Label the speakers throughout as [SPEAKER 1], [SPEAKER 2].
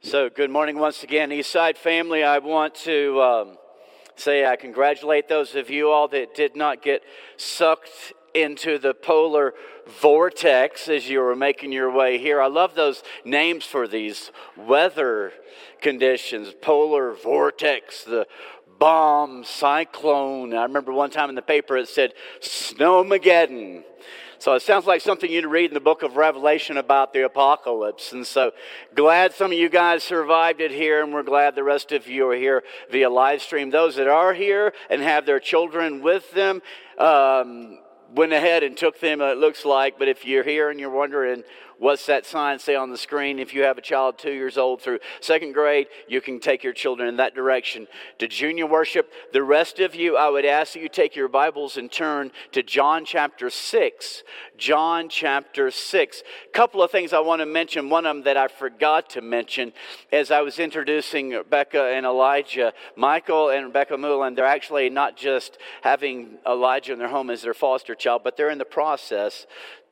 [SPEAKER 1] So, good morning once again, Eastside family. I want to um, say I congratulate those of you all that did not get sucked into the polar vortex as you were making your way here. I love those names for these weather conditions polar vortex, the bomb, cyclone. I remember one time in the paper it said snowmageddon. So it sounds like something you'd read in the book of Revelation about the apocalypse. And so glad some of you guys survived it here, and we're glad the rest of you are here via live stream. Those that are here and have their children with them, um, went ahead and took them, it looks like. But if you're here and you're wondering What's that sign say on the screen? If you have a child two years old through second grade, you can take your children in that direction to junior worship. The rest of you, I would ask that you take your Bibles and turn to John chapter 6. John chapter 6. A couple of things I want to mention. One of them that I forgot to mention as I was introducing Rebecca and Elijah. Michael and Rebecca Mullen, they're actually not just having Elijah in their home as their foster child, but they're in the process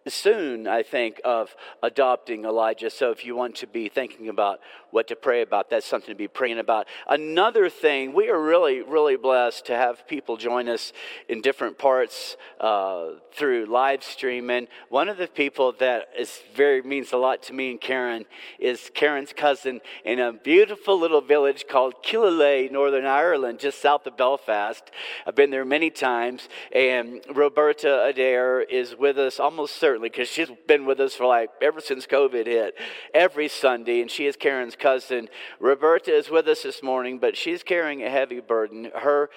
[SPEAKER 1] soon, I think, of adopting Elijah. So if you want to be thinking about what to pray about, that's something to be praying about. Another thing, we are really, really blessed to have people join us in different parts uh, through live streaming. One of the people that is very means a lot to me and Karen is Karen's cousin in a beautiful little village called Killaloe, Northern Ireland, just south of Belfast. I've been there many times. And Roberta Adair is with us almost certainly certainly, because she's been with us for like ever since COVID hit, every Sunday, and she is Karen's cousin. Roberta is with us this morning, but she's carrying a heavy burden. Her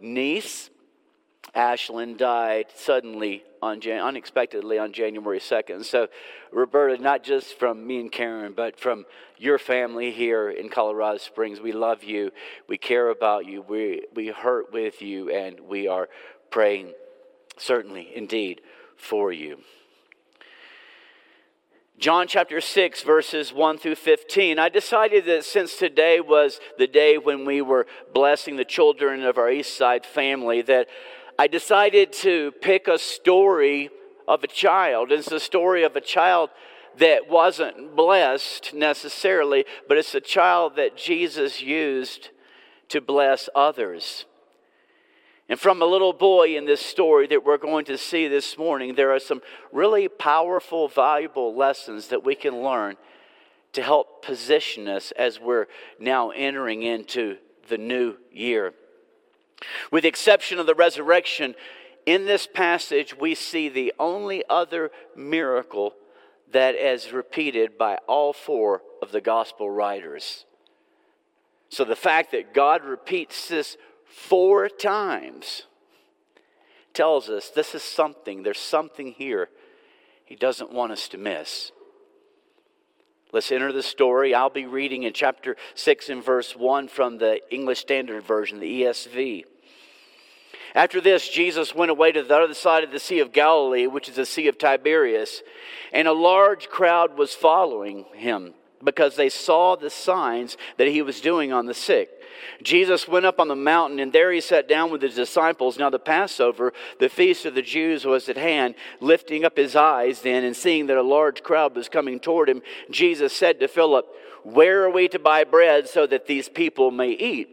[SPEAKER 1] niece, Ashlyn, died suddenly on Jan- unexpectedly on January 2nd. So, Roberta, not just from me and Karen, but from your family here in Colorado Springs, we love you, we care about you, we, we hurt with you, and we are praying, certainly, indeed, for you. John chapter 6, verses 1 through 15. I decided that since today was the day when we were blessing the children of our East Side family, that I decided to pick a story of a child. It's a story of a child that wasn't blessed necessarily, but it's a child that Jesus used to bless others. And from a little boy in this story that we're going to see this morning, there are some really powerful, valuable lessons that we can learn to help position us as we're now entering into the new year. With the exception of the resurrection, in this passage, we see the only other miracle that is repeated by all four of the gospel writers. So the fact that God repeats this four times tells us this is something, there's something here he doesn't want us to miss. Let's enter the story. I'll be reading in chapter 6 and verse 1 from the English Standard Version, the ESV. After this, Jesus went away to the other side of the Sea of Galilee, which is the Sea of Tiberias, and a large crowd was following him because they saw the signs that he was doing on the sick. Jesus went up on the mountain, and there he sat down with his disciples. Now, the Passover, the feast of the Jews, was at hand. Lifting up his eyes then, and seeing that a large crowd was coming toward him, Jesus said to Philip, Where are we to buy bread so that these people may eat?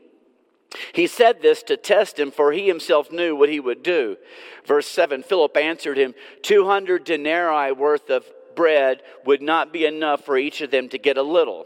[SPEAKER 1] He said this to test him, for he himself knew what he would do. Verse 7 Philip answered him, 200 denarii worth of bread would not be enough for each of them to get a little.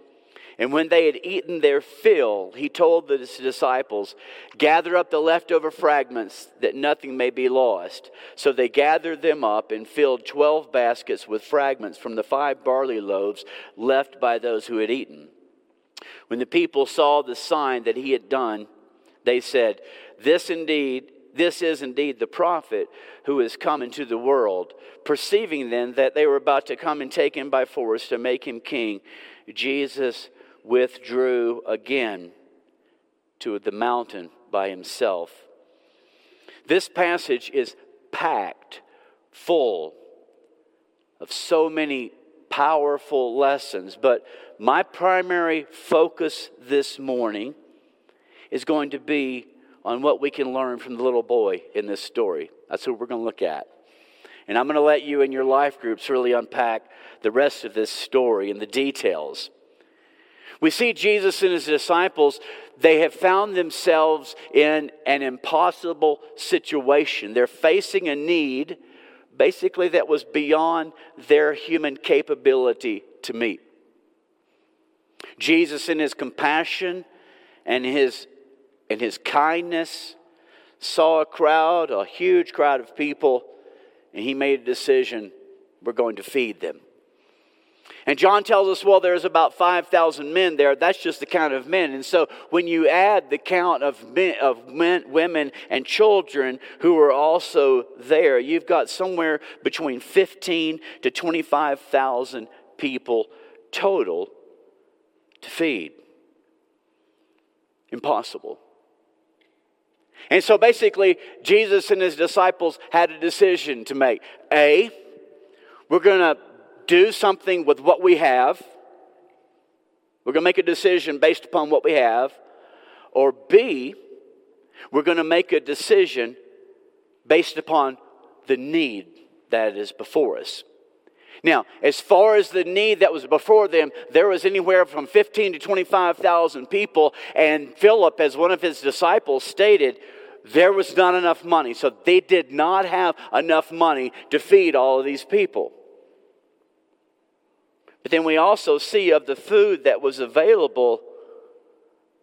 [SPEAKER 1] And when they had eaten their fill, he told the disciples, Gather up the leftover fragments, that nothing may be lost. So they gathered them up and filled twelve baskets with fragments from the five barley loaves left by those who had eaten. When the people saw the sign that he had done, they said, This indeed this is indeed the prophet who is come into the world. Perceiving then that they were about to come and take him by force to make him king, Jesus withdrew again to the mountain by himself. This passage is packed full of so many powerful lessons, but my primary focus this morning is going to be on what we can learn from the little boy in this story. That's what we're going to look at. And I'm going to let you and your life groups really unpack the rest of this story and the details. We see Jesus and his disciples, they have found themselves in an impossible situation. They're facing a need, basically, that was beyond their human capability to meet. Jesus, in his compassion and his, and his kindness, saw a crowd, a huge crowd of people, and he made a decision we're going to feed them. And John tells us, well, there's about 5,000 men there. That's just the count of men. And so when you add the count of, men, of men, women and children who are also there, you've got somewhere between 15 to 25,000 people total to feed. Impossible. And so basically, Jesus and his disciples had a decision to make. A, we're going to do something with what we have. We're going to make a decision based upon what we have. Or B, we're going to make a decision based upon the need that is before us. Now, as far as the need that was before them, there was anywhere from 15 to 25,000 people, and Philip, as one of his disciples, stated, there was not enough money. So they did not have enough money to feed all of these people. But then we also see of the food that was available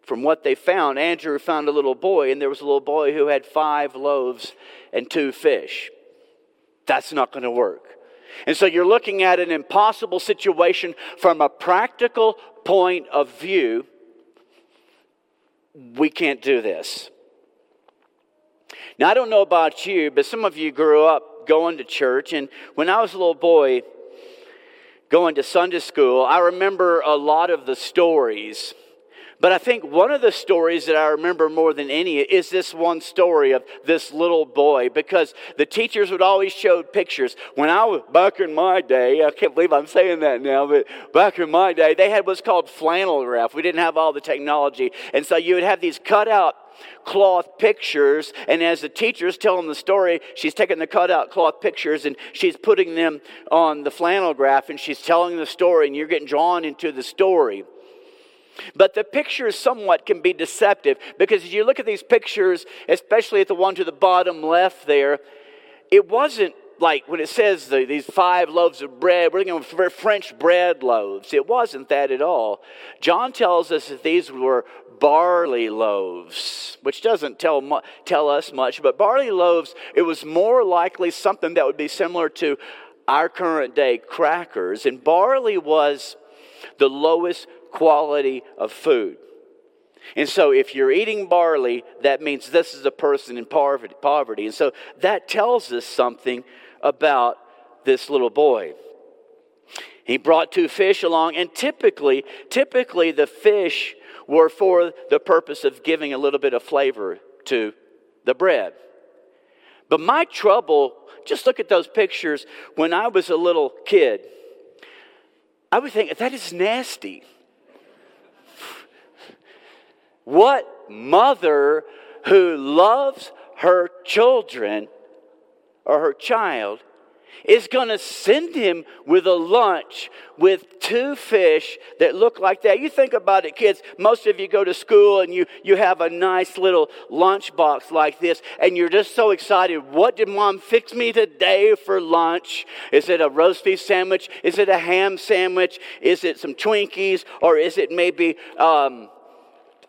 [SPEAKER 1] from what they found. Andrew found a little boy, and there was a little boy who had five loaves and two fish. That's not going to work. And so you're looking at an impossible situation from a practical point of view. We can't do this. Now, I don't know about you, but some of you grew up going to church. And when I was a little boy going to Sunday school, I remember a lot of the stories but I think one of the stories that I remember more than any is this one story of this little boy because the teachers would always show pictures. When I was back in my day, I can't believe I'm saying that now, but back in my day, they had what's called flannel graph. We didn't have all the technology. And so you would have these cutout cloth pictures. And as the teacher's telling the story, she's taking the cutout cloth pictures and she's putting them on the flannel graph and she's telling the story, and you're getting drawn into the story. But the pictures somewhat can be deceptive because as you look at these pictures, especially at the one to the bottom left there, it wasn't like when it says the, these five loaves of bread, we're looking for French bread loaves. It wasn't that at all. John tells us that these were barley loaves, which doesn't tell, tell us much, but barley loaves, it was more likely something that would be similar to our current day crackers. And barley was the lowest quality of food. And so, if you're eating barley, that means this is a person in poverty. And so, that tells us something about this little boy. He brought two fish along, and typically, typically the fish were for the purpose of giving a little bit of flavor to the bread. But my trouble, just look at those pictures when I was a little kid. I would think that is nasty. What mother who loves her children or her child is going to send him with a lunch with two fish that look like that. You think about it, kids. Most of you go to school and you, you have a nice little lunch box like this, and you're just so excited. What did mom fix me today for lunch? Is it a roast beef sandwich? Is it a ham sandwich? Is it some Twinkies? Or is it maybe. Um,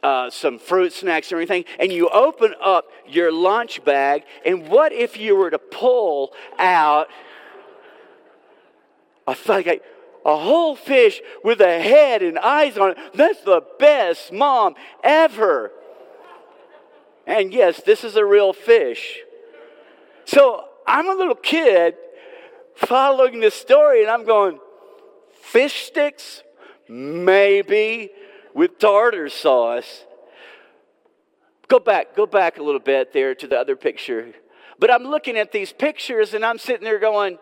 [SPEAKER 1] uh, some fruit snacks or anything, and you open up your lunch bag, and what if you were to pull out a, like a whole fish with a head and eyes on it? That's the best mom ever. And yes, this is a real fish. So I'm a little kid following this story, and I'm going, fish sticks? Maybe with tartar sauce. Go back, go back a little bit there to the other picture. But I'm looking at these pictures and I'm sitting there going,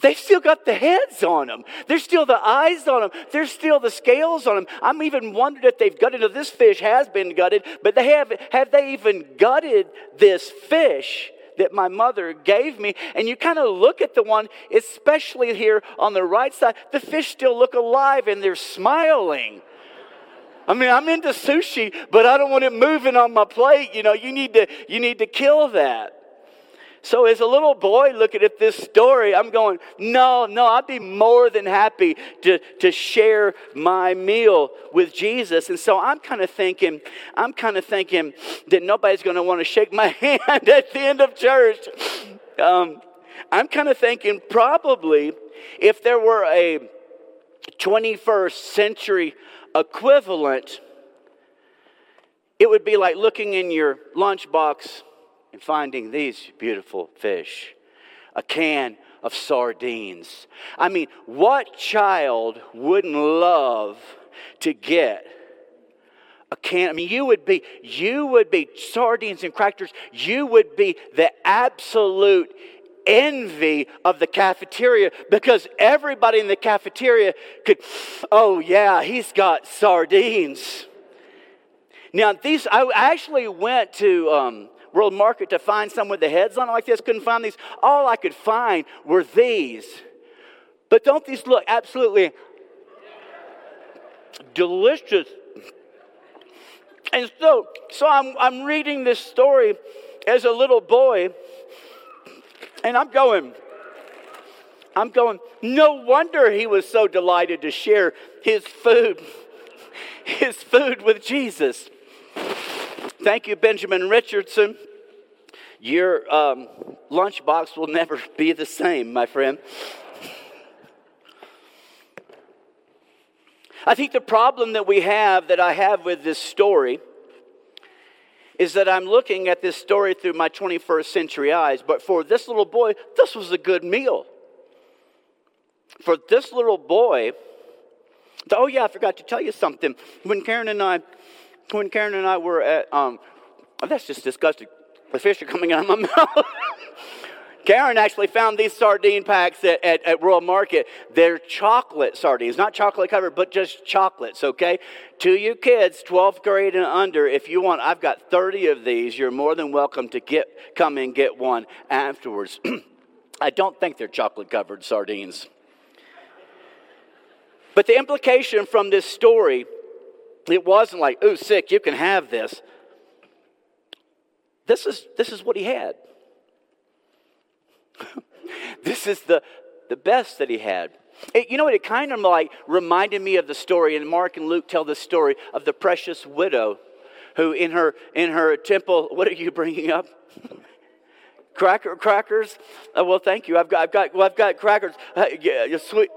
[SPEAKER 1] they still got the heads on them. There's still the eyes on them. There's still the scales on them. I'm even wondering if they've gutted. This fish has been gutted, but they have have they even gutted this fish that my mother gave me? And you kind of look at the one, especially here on the right side. The fish still look alive and they're smiling. I mean, I'm into sushi, but I don't want it moving on my plate. You know, you need to you need to kill that. So, as a little boy looking at this story, I'm going, no, no, I'd be more than happy to, to share my meal with Jesus. And so I'm kind of thinking, I'm kind of thinking that nobody's going to want to shake my hand at the end of church. Um, I'm kind of thinking probably if there were a 21st century equivalent, it would be like looking in your lunchbox and finding these beautiful fish, a can of sardines. I mean, what child wouldn't love to get a can? I mean, you would be, you would be sardines and crackers. You would be the absolute envy of the cafeteria because everybody in the cafeteria could, oh yeah, he's got sardines. Now, these, I actually went to, um, World Market to find some with the heads on like this. Couldn't find these. All I could find were these. But don't these look absolutely delicious? And so, so I'm, I'm reading this story as a little boy, and I'm going, I'm going, no wonder he was so delighted to share his food, his food with Jesus. Thank you, Benjamin Richardson. Your um, lunchbox will never be the same, my friend. I think the problem that we have, that I have with this story, is that I'm looking at this story through my 21st century eyes. But for this little boy, this was a good meal. For this little boy, oh yeah, I forgot to tell you something. When Karen and I when Karen and I were at, um, oh, that's just disgusting. The fish are coming out of my mouth. Karen actually found these sardine packs at, at, at, World Market. They're chocolate sardines, not chocolate covered, but just chocolates, okay? To you kids, 12th grade and under, if you want, I've got 30 of these. You're more than welcome to get come and get one afterwards. I don't think they're chocolate covered sardines. But the implication from this story it wasn't like, ooh, sick, you can have this. This is, this is what he had. This is the, the best that he had. It, you know what? It kind of like reminded me of the story, and Mark and Luke tell the story of the precious widow who, in her, in her temple, what are you bringing up? Cracker, crackers? Uh, well, thank you. I've got, I've got, well, I've got crackers. Uh, yeah, sweet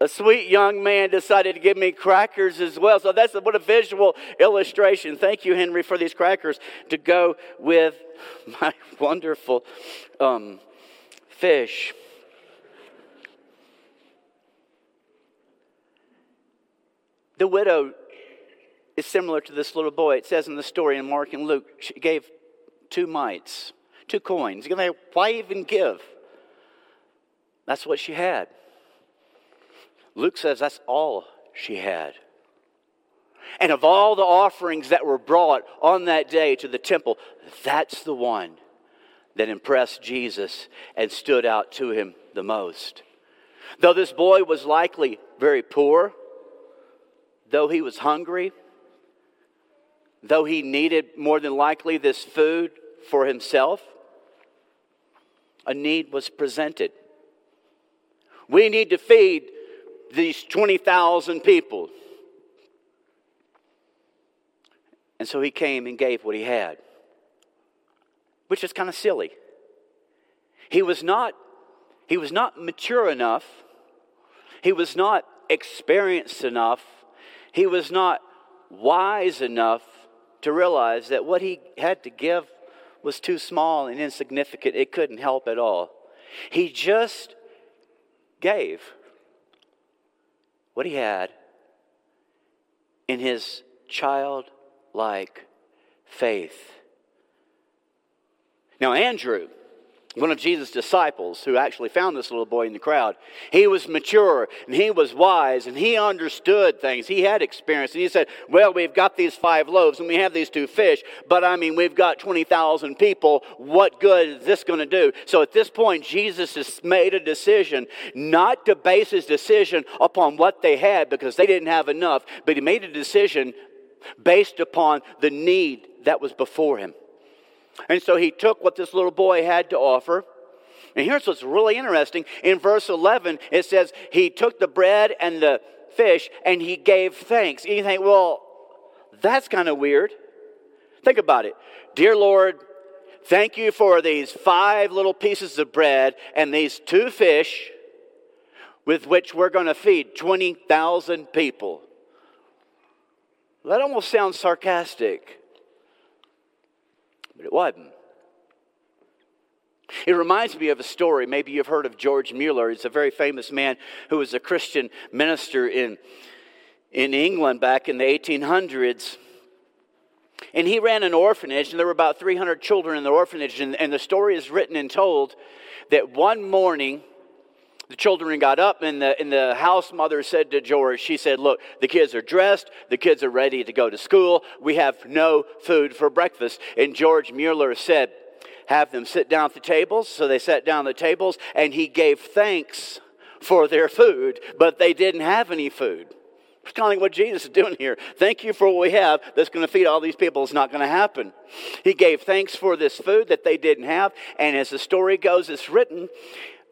[SPEAKER 1] a sweet young man decided to give me crackers as well. So that's what a visual illustration. Thank you, Henry, for these crackers to go with my wonderful um, fish. The widow is similar to this little boy. It says in the story in Mark and Luke, she gave two mites, two coins. You're like, why even give? That's what she had. Luke says that's all she had. And of all the offerings that were brought on that day to the temple, that's the one that impressed Jesus and stood out to him the most. Though this boy was likely very poor, though he was hungry, though he needed more than likely this food for himself, a need was presented. We need to feed these 20,000 people. And so he came and gave what he had, which is kind of silly. He was not he was not mature enough. He was not experienced enough. He was not wise enough to realize that what he had to give was too small and insignificant. It couldn't help at all. He just gave what he had, in his childlike faith. Now, Andrew, one of Jesus' disciples who actually found this little boy in the crowd. He was mature and he was wise and he understood things. He had experience. And he said, Well, we've got these five loaves and we have these two fish, but I mean, we've got 20,000 people. What good is this going to do? So at this point, Jesus has made a decision not to base his decision upon what they had because they didn't have enough, but he made a decision based upon the need that was before him. And so he took what this little boy had to offer. And here's what's really interesting. In verse 11, it says, He took the bread and the fish and he gave thanks. And you think, well, that's kind of weird. Think about it. Dear Lord, thank you for these five little pieces of bread and these two fish with which we're going to feed 20,000 people. That almost sounds sarcastic but it wasn't. It reminds me of a story. Maybe you've heard of George Mueller. He's a very famous man who was a Christian minister in, in England back in the 1800s. And he ran an orphanage, and there were about 300 children in the orphanage. And, and the story is written and told that one morning, the children got up, and the, and the house mother said to George, She said, Look, the kids are dressed, the kids are ready to go to school. We have no food for breakfast. And George Mueller said, Have them sit down at the tables. So they sat down at the tables, and he gave thanks for their food, but they didn't have any food. It's kind of like what Jesus is doing here. Thank you for what we have that's going to feed all these people. It's not going to happen. He gave thanks for this food that they didn't have. And as the story goes, it's written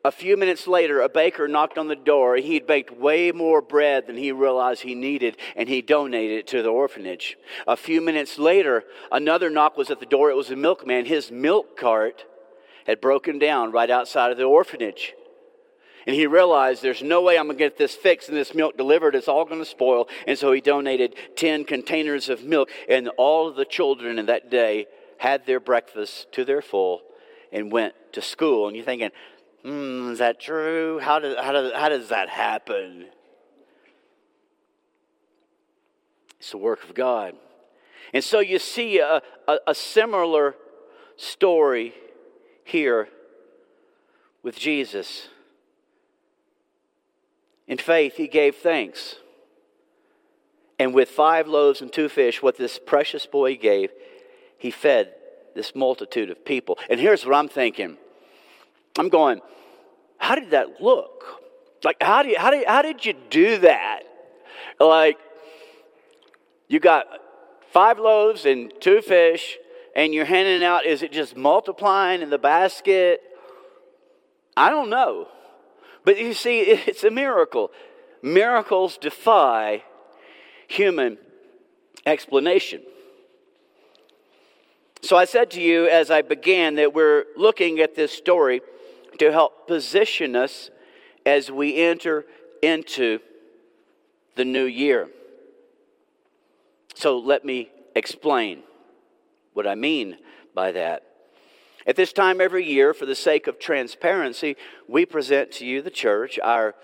[SPEAKER 1] a few minutes later, a baker knocked on the door. He had baked way more bread than he realized he needed, and he donated it to the orphanage. A few minutes later, another knock was at the door. It was a milkman. His milk cart had broken down right outside of the orphanage. And he realized there's no way I'm going to get this fixed and this milk delivered. It's all going to spoil. And so he donated 10 containers of milk. And all of the children in that day had their breakfast to their full and went to school. And you're thinking, Hmm, is that true? How does, how, does, how does that happen? It's the work of God. And so you see a, a, a similar story here with Jesus. In faith, he gave thanks. And with five loaves and two fish, what this precious boy gave, he fed this multitude of people. And here's what I'm thinking I'm going, how did that look? Like, how, do you, how, do how did you do that? Like, you got five loaves and two fish, and you're handing out, is it just multiplying in the basket? I don't know. But you see, it's a miracle. Miracles defy human explanation. So I said to you as I began that we're looking at this story to help position us as we enter into the new year. So let me explain what I mean by that. At this time every year, for the sake of transparency, we present to you, the church, our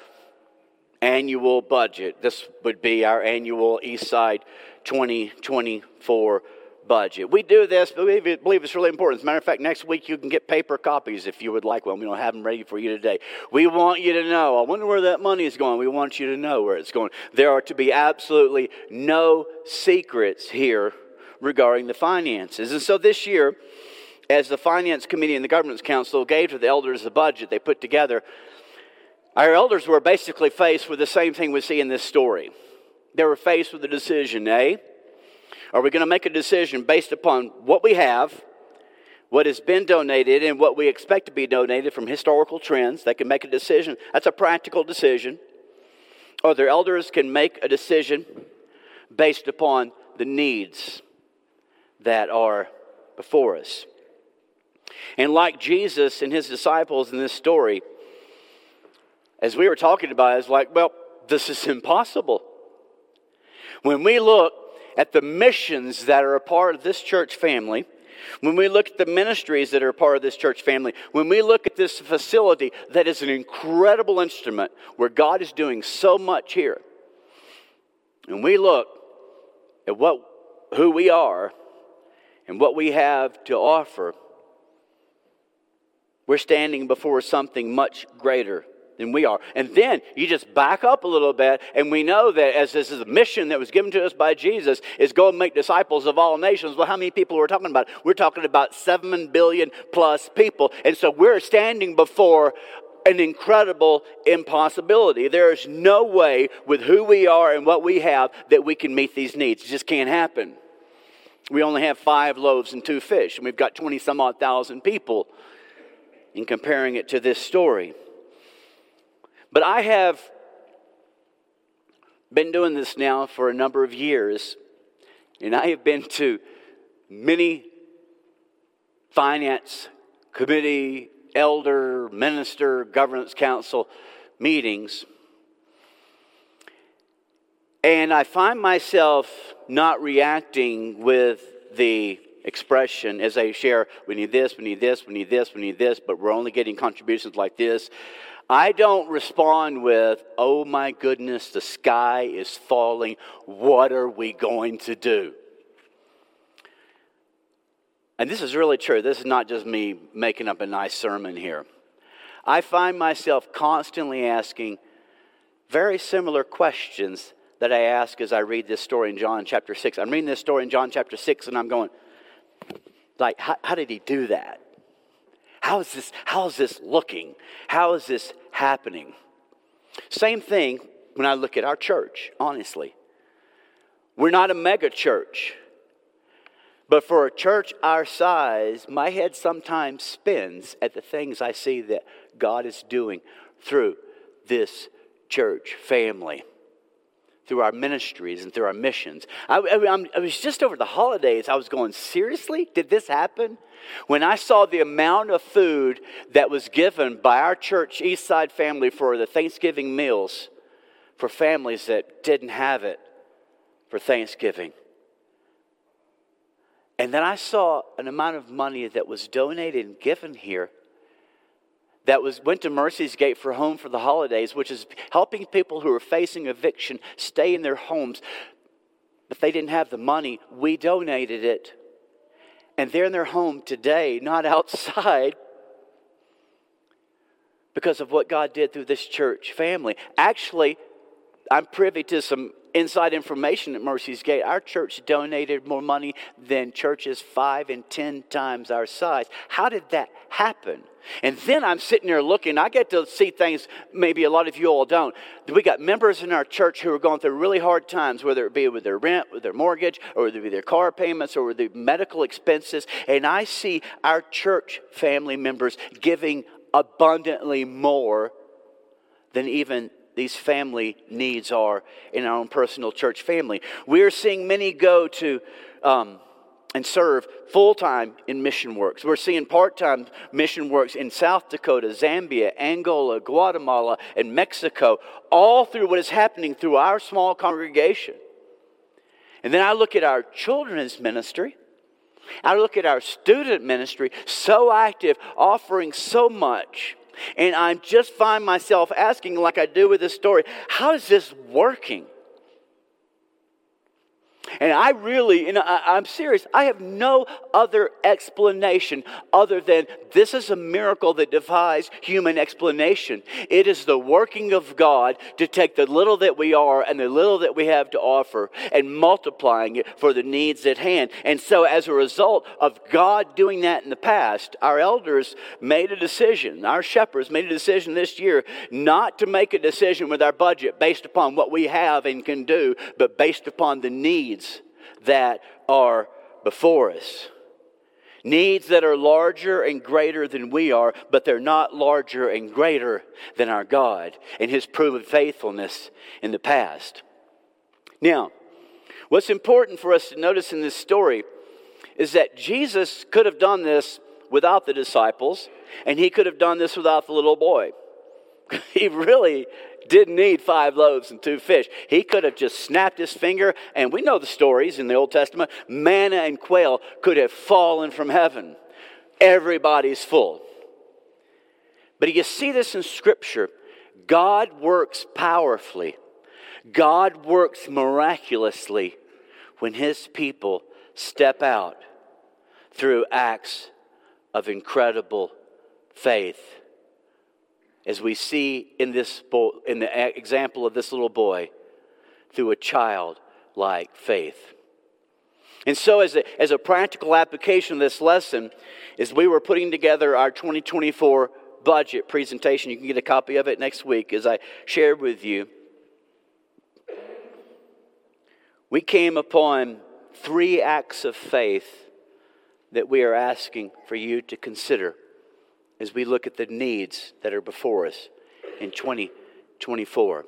[SPEAKER 1] annual budget. This would be our annual Eastside 2024 budget. We do this, but we believe it's really important. As a matter of fact, next week you can get paper copies if you would like one. We don't have them ready for you today. We want you to know. I wonder where that money is going. We want you to know where it's going. There are to be absolutely no secrets here regarding the finances. And so this year, as the Finance Committee and the Governance Council gave to the elders the budget they put together, our elders were basically faced with the same thing we see in this story. They were faced with a decision, eh? Are we going to make a decision based upon what we have, what has been donated, and what we expect to be donated from historical trends? They can make a decision. That's a practical decision. Or their elders can make a decision based upon the needs that are before us. And like Jesus and his disciples in this story, as we were talking about, it's like, well, this is impossible. When we look at the missions that are a part of this church family, when we look at the ministries that are a part of this church family, when we look at this facility that is an incredible instrument where God is doing so much here, and we look, at what, who we are and what we have to offer, we're standing before something much greater than we are. And then you just back up a little bit, and we know that as this is a mission that was given to us by Jesus, is go and make disciples of all nations. Well, how many people are we're talking about? We're talking about seven billion plus people. And so we're standing before an incredible impossibility. There is no way with who we are and what we have that we can meet these needs. It just can't happen. We only have five loaves and two fish, and we've got 20 some odd thousand people in comparing it to this story. But I have been doing this now for a number of years, and I have been to many finance committee, elder, minister, governance council meetings. And I find myself not reacting with the expression as they share, we need this, we need this, we need this, we need this, but we're only getting contributions like this. I don't respond with, oh my goodness, the sky is falling. What are we going to do? And this is really true. This is not just me making up a nice sermon here. I find myself constantly asking very similar questions that I ask as I read this story in John chapter 6. I'm reading this story in John chapter 6 and I'm going, like, how, how did he do that? How is this, how is this looking? How is this happening? Same thing when I look at our church, honestly. We're not a mega church. But for a church our size, my head sometimes spins at the things I see that God is doing through this church family through our ministries and through our missions. I, I, I, was just over the holidays, I was going, seriously? Did this happen? When I saw the amount of food that was given by our church Eastside family for the Thanksgiving meals for families that didn't have it for Thanksgiving. And then I saw an amount of money that was donated and given here that was went to Mercy's Gate for Home for the Holidays, which is helping people who are facing eviction stay in their homes. If they didn't have the money, we donated it. And they're in their home today, not outside, because of what God did through this church family. Actually, I'm privy to some inside information at Mercy's Gate. Our church donated more money than churches five and ten times our size. How did that happen? And then I'm sitting there looking, I get to see things maybe a lot of you all don't. We got members in our church who are going through really hard times, whether it be with their rent, with their mortgage, or whether it be their car payments, or with the medical expenses. And I see our church family members giving abundantly more than even these family needs are in our own personal church family. We're seeing many go to um, and serve full time in mission works. We're seeing part time mission works in South Dakota, Zambia, Angola, Guatemala, and Mexico, all through what is happening through our small congregation. And then I look at our children's ministry. I look at our student ministry, so active, offering so much. And I just find myself asking, like I do with this story, how is this working? And I really, and I, am serious, I have no other explanation other than this is a miracle that defies human explanation. It is the working of God to take the little that we are and the little that we have to offer and multiplying it for the needs at hand. And so, as a result of God doing that in the past, our elders made a decision, our shepherds made a decision this year not to make a decision with our budget based upon what we have and can do, but based upon the needs that are before us. Needs that are larger and greater than we are, but they're not larger and greater than our God and His proven faithfulness in the past. Now, what's important for us to notice in this story is that Jesus could have done this without the disciples, and He could have done this without the little boy. he really didn't need five loaves and two fish. He could have just snapped his finger, and we know the stories in the Old Testament manna and quail could have fallen from heaven. Everybody's full. But you see this in Scripture God works powerfully, God works miraculously when his people step out through acts of incredible faith. As we see in, this, in the example of this little boy, through a child like faith. And so, as a, as a practical application of this lesson, as we were putting together our 2024 budget presentation, you can get a copy of it next week, as I shared with you. We came upon three acts of faith that we are asking for you to consider as we look at the needs that are before us in 2024.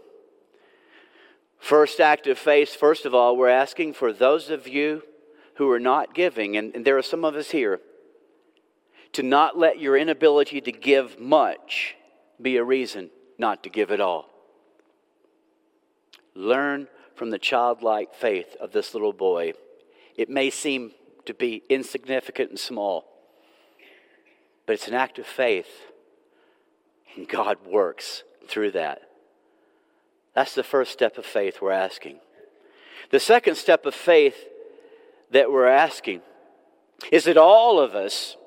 [SPEAKER 1] First act of faith, first of all, we're asking for those of you who are not giving, and, and there are some of us here, to not let your inability to give much be a reason not to give at all. Learn from the childlike faith of this little boy. It may seem to be insignificant and small, but it's an act of faith, and God works through that. That's the first step of faith we're asking. The second step of faith that we're asking is that all of us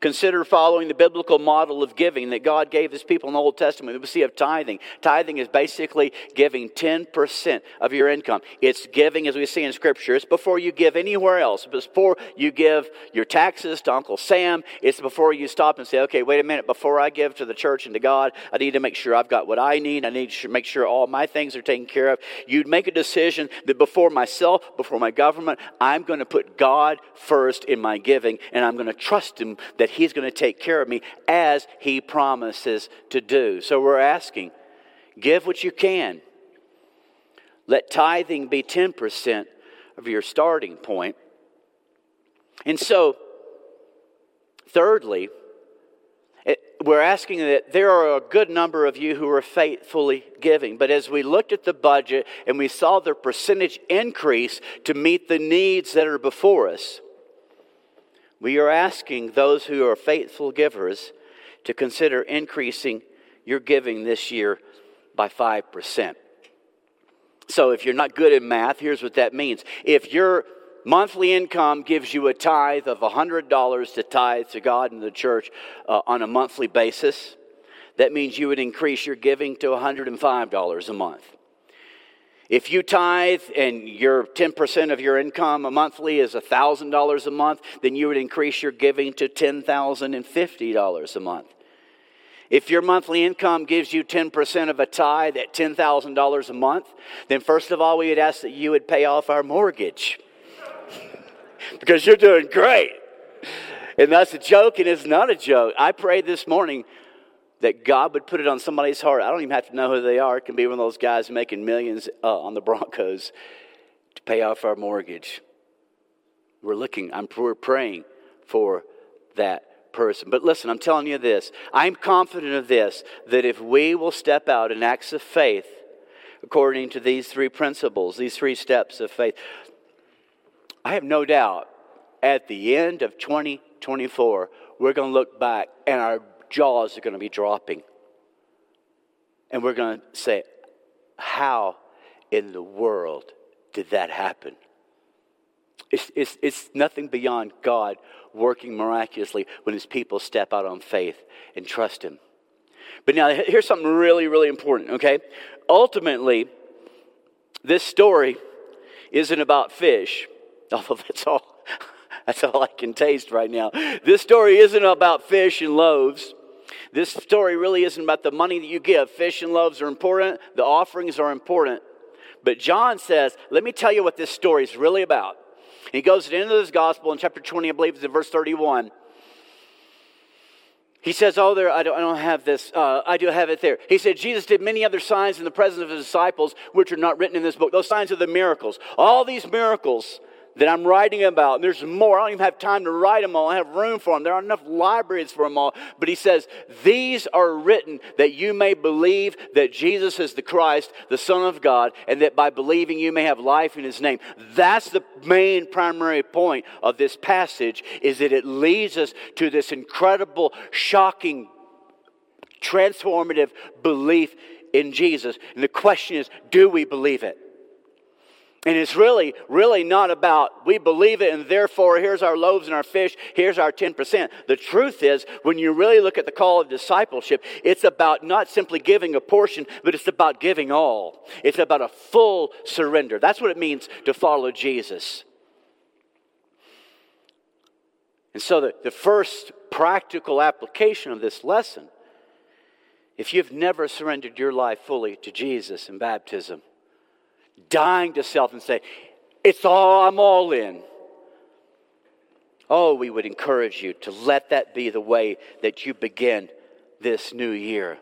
[SPEAKER 1] Consider following the biblical model of giving that God gave his people in the Old Testament. We see of tithing. Tithing is basically giving 10% of your income. It's giving, as we see in Scripture. It's before you give anywhere else. It's before you give your taxes to Uncle Sam. It's before you stop and say, okay, wait a minute. Before I give to the church and to God, I need to make sure I've got what I need. I need to make sure all my things are taken care of. You'd make a decision that before myself, before my government, I'm going to put God first in my giving, and I'm going to trust Him that He's going to take care of me as He promises to do. So we're asking give what you can. Let tithing be 10% of your starting point. And so, thirdly, it, we're asking that there are a good number of you who are faithfully giving. But as we looked at the budget and we saw the percentage increase to meet the needs that are before us, we are asking those who are faithful givers to consider increasing your giving this year by 5%. So if you're not good at math, here's what that means. If your monthly income gives you a tithe of $100 to tithe to God and the church uh, on a monthly basis, that means you would increase your giving to $105 a month. If you tithe and your 10% of your income monthly is $1,000 a month, then you would increase your giving to $10,050 a month. If your monthly income gives you 10% of a tithe at $10,000 a month, then first of all, we would ask that you would pay off our mortgage. because you're doing great. And that's a joke, and it's not a joke. I prayed this morning that God would put it on somebody's heart. I don't even have to know who they are. It can be one of those guys making millions uh, on the Broncos to pay off our mortgage. We're looking, I'm, we're praying for that person. But listen, I'm telling you this. I'm confident of this that if we will step out in acts of faith, according to these three principles, these three steps of faith, I have no doubt at the end of 2024, we're going to look back and our jaws are going to be dropping. And we're going to say, How in the world did that happen? It's, it's, it's nothing beyond God working miraculously when his people step out on faith and trust him. But now, here's something really, really important, okay? Ultimately, this story isn't about fish, although that's all, that's all I can taste right now. This story isn't about fish and loaves. This story really isn't about the money that you give. Fish and loaves are important, the offerings are important. But John says, let me tell you what this story is really about. he goes to the end of this gospel in chapter 20, I believe it's in verse 31. He says, Oh, there, I don't, I don't have this. Uh, I do have it there. He said, Jesus did many other signs in the presence of his disciples, which are not written in this book. Those signs are the miracles. All these miracles that I'm writing about. And there's more. I don't even have time to write them all. I have room for them. There aren't enough libraries for them all. But he says, These are written that you may believe that Jesus is the Christ, the Son of God, and that by believing you may have life in his name. That's the main primary point of this passage is that it leads us to this incredible, shocking, transformative belief in Jesus. And the question is, do we believe it? And it's really, really not about we believe it and therefore here's our loaves and our fish, here's our 10%. The truth is, when you really look at the call of discipleship, it's about not simply giving a portion, but it's about giving all. It's about a full surrender. That's what it means to follow Jesus. And so, the, the first practical application of this lesson, if you've never surrendered your life fully to Jesus in baptism, dying to self and say, It's all, I'm all in. Oh, we would encourage you to let that be the way that you begin this new year.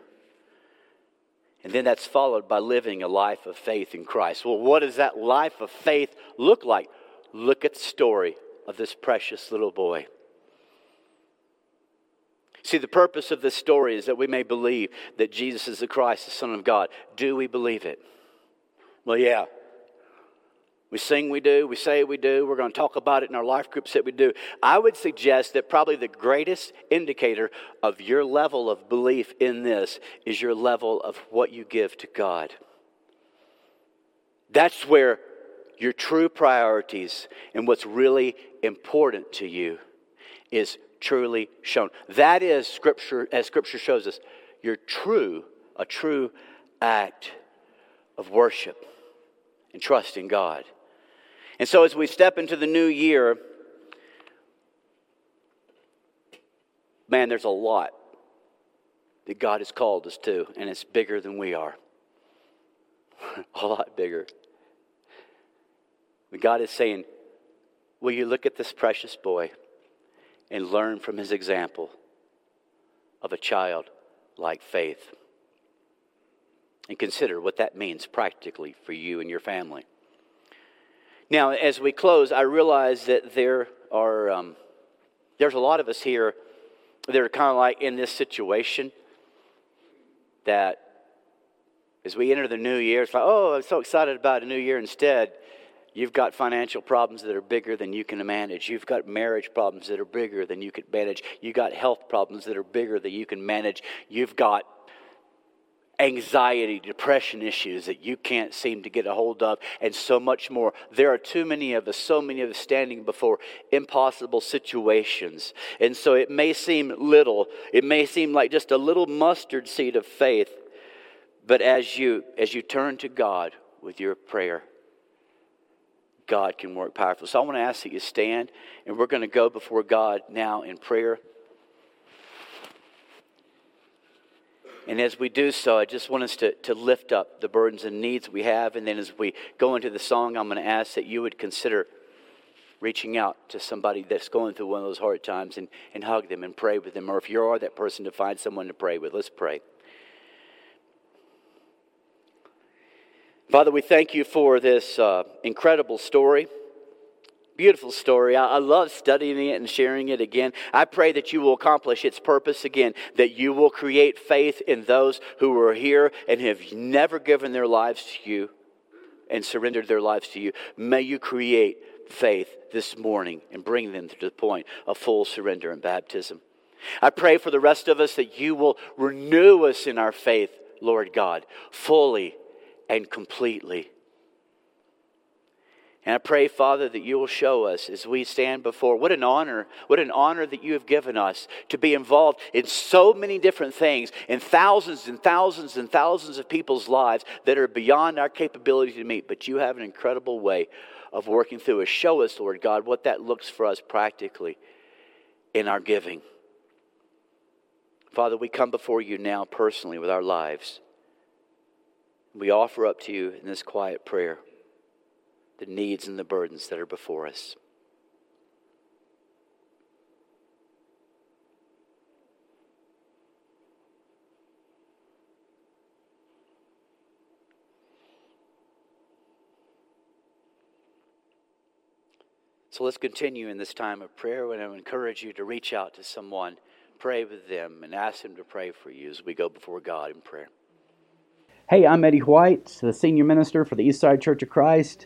[SPEAKER 1] And then that's followed by living a life of faith in Christ. Well, what does that life of faith look like? Look at the story of this precious little boy. See, the purpose of this story is that we may believe that Jesus is the Christ, the Son of God. Do we believe it? Well, yeah. We sing we do, we say we do, we're going to talk about it in our life groups that we do. I would suggest that probably the greatest indicator of your level of belief in this is your level of what you give to God. That's where your true priorities and what's really important to you is truly shown. That is scripture as scripture shows us your true a true act of worship and trust in God. And so, as we step into the new year, man, there's a lot that God has called us to, and it's bigger than we are. a lot bigger. But God is saying, Will you look at this precious boy and learn from his example of a child like faith? And consider what that means practically for you and your family. Now, as we close, I realize that there are um, there's a lot of us here that are kind of like in this situation that as we enter the new year, it's like, oh, I'm so excited about a new year. Instead, you've got financial problems that are bigger than you can manage. You've got marriage problems that are bigger than you can manage. You've got health problems that are bigger than you can manage. You've got anxiety, depression issues that you can't seem to get a hold of, and so much more. There are too many of us, so many of us standing before impossible situations. And so it may seem little, it may seem like just a little mustard seed of faith, but as you as you turn to God with your prayer, God can work powerfully. So I want to ask that you stand, and we're going to go before God now in prayer. And as we do so, I just want us to, to lift up the burdens and needs we have. And then as we go into the song, I'm going to ask that you would consider reaching out to somebody that's going through one of those hard times and, and hug them and pray with them. Or if you are that person, to find someone to pray with. Let's pray. Father, we thank you for this uh, incredible story. Beautiful story. I, love studying it and sharing it again. I pray that you will accomplish its purpose again, that you will create faith in those who are here and have never given their lives to you and surrendered their lives to you. May you create faith this morning and bring them to the point of full surrender and baptism. I pray for the rest of us that you will renew us in our faith, Lord God, fully and completely. And I pray, Father, that you will show us as we stand before. What an honor, what an honor that you have given us to be involved in so many different things, in thousands and thousands and thousands of people's lives that are beyond our capability to meet. But you have an incredible way of working through us. Show us, Lord God, what that looks for us practically in our giving. Father, we come before you now personally with our lives. We offer up to you in this quiet prayer the needs and the burdens that are before us. So let's continue in this time of prayer, and I encourage you to reach out to someone, pray with them, and ask them to pray for you as we go before God in prayer.
[SPEAKER 2] Hey, I'm Eddie White, the senior minister for the Eastside Church of Christ.